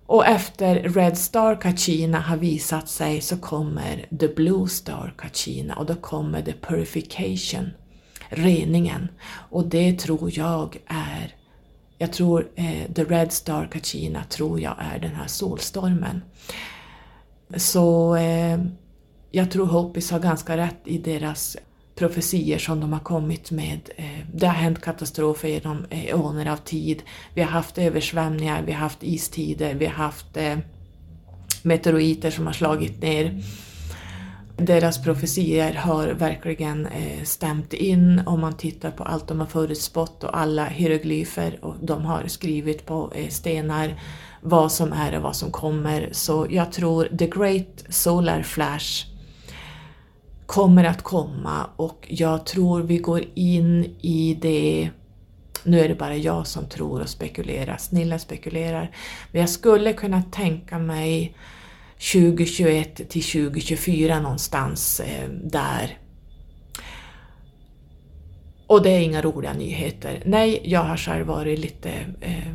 Och efter Red Star Kachina har visat sig så kommer The Blue Star Kachina och då kommer The Purification, reningen. Och det tror jag är jag tror eh, The Red Star Kachina tror jag är den här solstormen. Så eh, jag tror Hopis har ganska rätt i deras profetier som de har kommit med. Eh, det har hänt katastrofer genom eoner av tid. Vi har haft översvämningar, vi har haft istider, vi har haft eh, meteoriter som har slagit ner deras profetier har verkligen eh, stämt in. Om man tittar på allt de har förutspått och alla hieroglyfer och de har skrivit på eh, stenar vad som är och vad som kommer. Så jag tror the great solar flash kommer att komma och jag tror vi går in i det. Nu är det bara jag som tror och spekulerar, snilla spekulerar, men jag skulle kunna tänka mig 2021 till 2024 någonstans eh, där. Och det är inga roliga nyheter. Nej, jag har själv varit lite eh,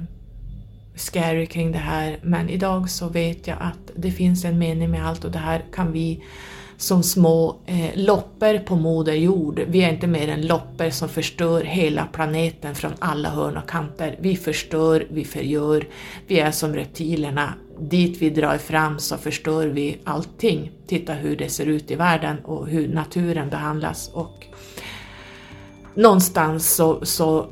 scary kring det här men idag så vet jag att det finns en mening med allt och det här kan vi som små eh, loppor på Moder Jord. Vi är inte mer än loppor som förstör hela planeten från alla hörn och kanter. Vi förstör, vi förgör, vi är som reptilerna. Dit vi drar fram så förstör vi allting. Titta hur det ser ut i världen och hur naturen behandlas. Och någonstans så, så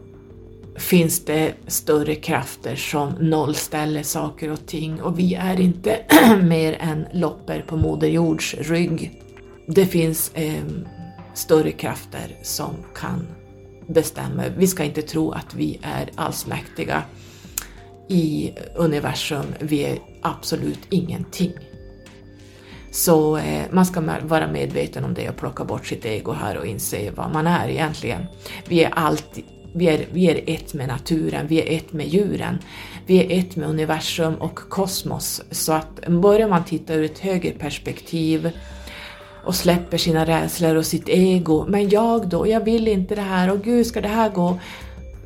finns det större krafter som nollställer saker och ting och vi är inte mer än loppor på Moder Jords rygg. Det finns eh, större krafter som kan bestämma. Vi ska inte tro att vi är allsmäktiga i universum. Vi är absolut ingenting. Så eh, man ska vara medveten om det och plocka bort sitt ego här och inse vad man är egentligen. Vi är alltid, vi är, vi är ett med naturen, vi är ett med djuren, vi är ett med universum och kosmos. Så att börjar man titta ur ett högre perspektiv och släpper sina rädslor och sitt ego, men jag då, jag vill inte det här, och gud ska det här gå?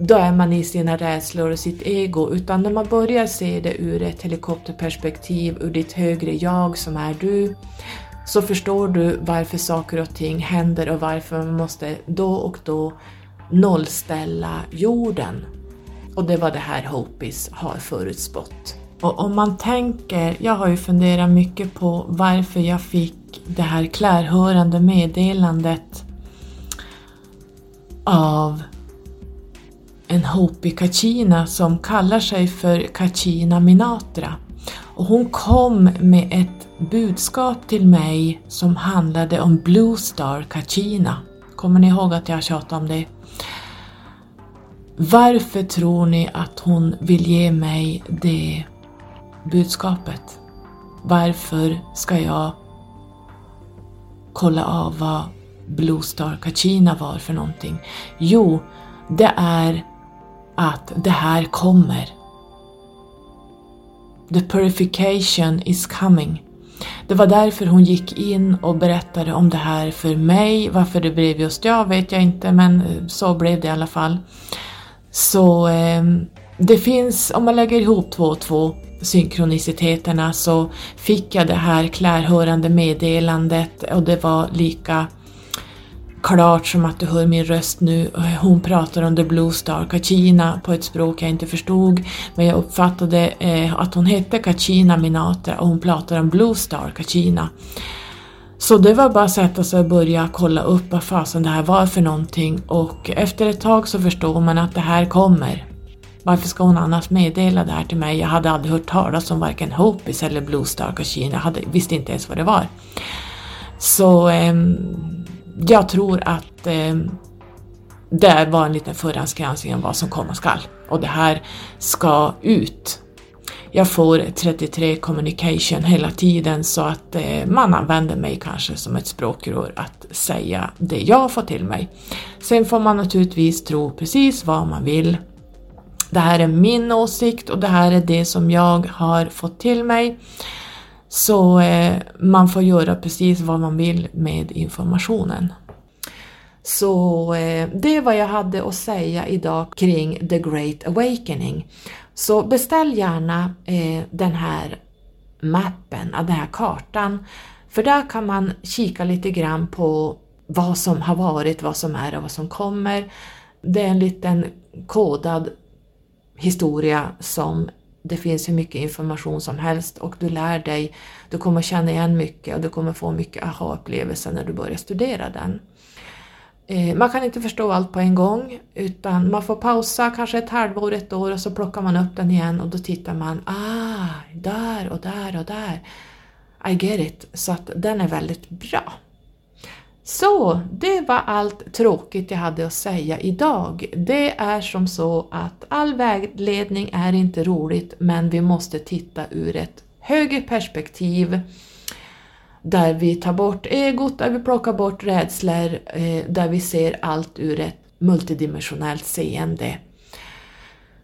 Då är man i sina rädslor och sitt ego, utan när man börjar se det ur ett helikopterperspektiv, ur ditt högre jag som är du, så förstår du varför saker och ting händer och varför man måste då och då nollställa jorden. Och det var det här Hopis har förutspått. Och om man tänker, jag har ju funderat mycket på varför jag fick det här klärhörande meddelandet av en Hopi Kachina som kallar sig för Kachina Minatra. Och hon kom med ett budskap till mig som handlade om Blue Star Kachina. Kommer ni ihåg att jag tjatade om det? Varför tror ni att hon vill ge mig det budskapet? Varför ska jag kolla av vad Blue Star Kachina var för någonting? Jo, det är att det här kommer. The purification is coming. Det var därför hon gick in och berättade om det här för mig. Varför det blev just jag vet jag inte men eh, så blev det i alla fall. Så eh, det finns, om man lägger ihop två och två synkroniciteterna så fick jag det här klärhörande meddelandet och det var lika klart som att du hör min röst nu. Hon pratar om The Blue Star Kachina på ett språk jag inte förstod men jag uppfattade eh, att hon hette Kachina Minatra och hon pratar om Blue Star Kachina. Så det var bara att sätta sig och börja kolla upp vad fasen det här var för någonting och efter ett tag så förstår man att det här kommer. Varför ska hon annars meddela det här till mig? Jag hade aldrig hört talas om varken Hopis eller Blue Star Kachina, jag hade, visste inte ens vad det var. Så eh, jag tror att eh, det var en liten förhandsgranskning om vad som komma skall. Och det här ska ut. Jag får 33 communication hela tiden så att eh, man använder mig kanske som ett språkrör att säga det jag får till mig. Sen får man naturligtvis tro precis vad man vill. Det här är min åsikt och det här är det som jag har fått till mig. Så eh, man får göra precis vad man vill med informationen. Så eh, det är vad jag hade att säga idag kring The Great Awakening. Så beställ gärna eh, den här mappen, den här kartan, för där kan man kika lite grann på vad som har varit, vad som är och vad som kommer. Det är en liten kodad historia som det finns hur mycket information som helst och du lär dig, du kommer känna igen mycket och du kommer få mycket aha-upplevelser när du börjar studera den. Eh, man kan inte förstå allt på en gång utan man får pausa kanske ett halvår, ett år och så plockar man upp den igen och då tittar man, ah, där och där och där. I get it, så att den är väldigt bra. Så, det var allt tråkigt jag hade att säga idag. Det är som så att all vägledning är inte roligt men vi måste titta ur ett högre perspektiv där vi tar bort egot, där vi plockar bort rädslor, eh, där vi ser allt ur ett multidimensionellt seende.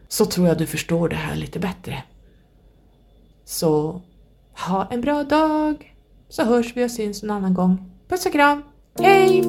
Så tror jag du förstår det här lite bättre. Så ha en bra dag, så hörs vi och syns en annan gång. Puss och kram! Hey!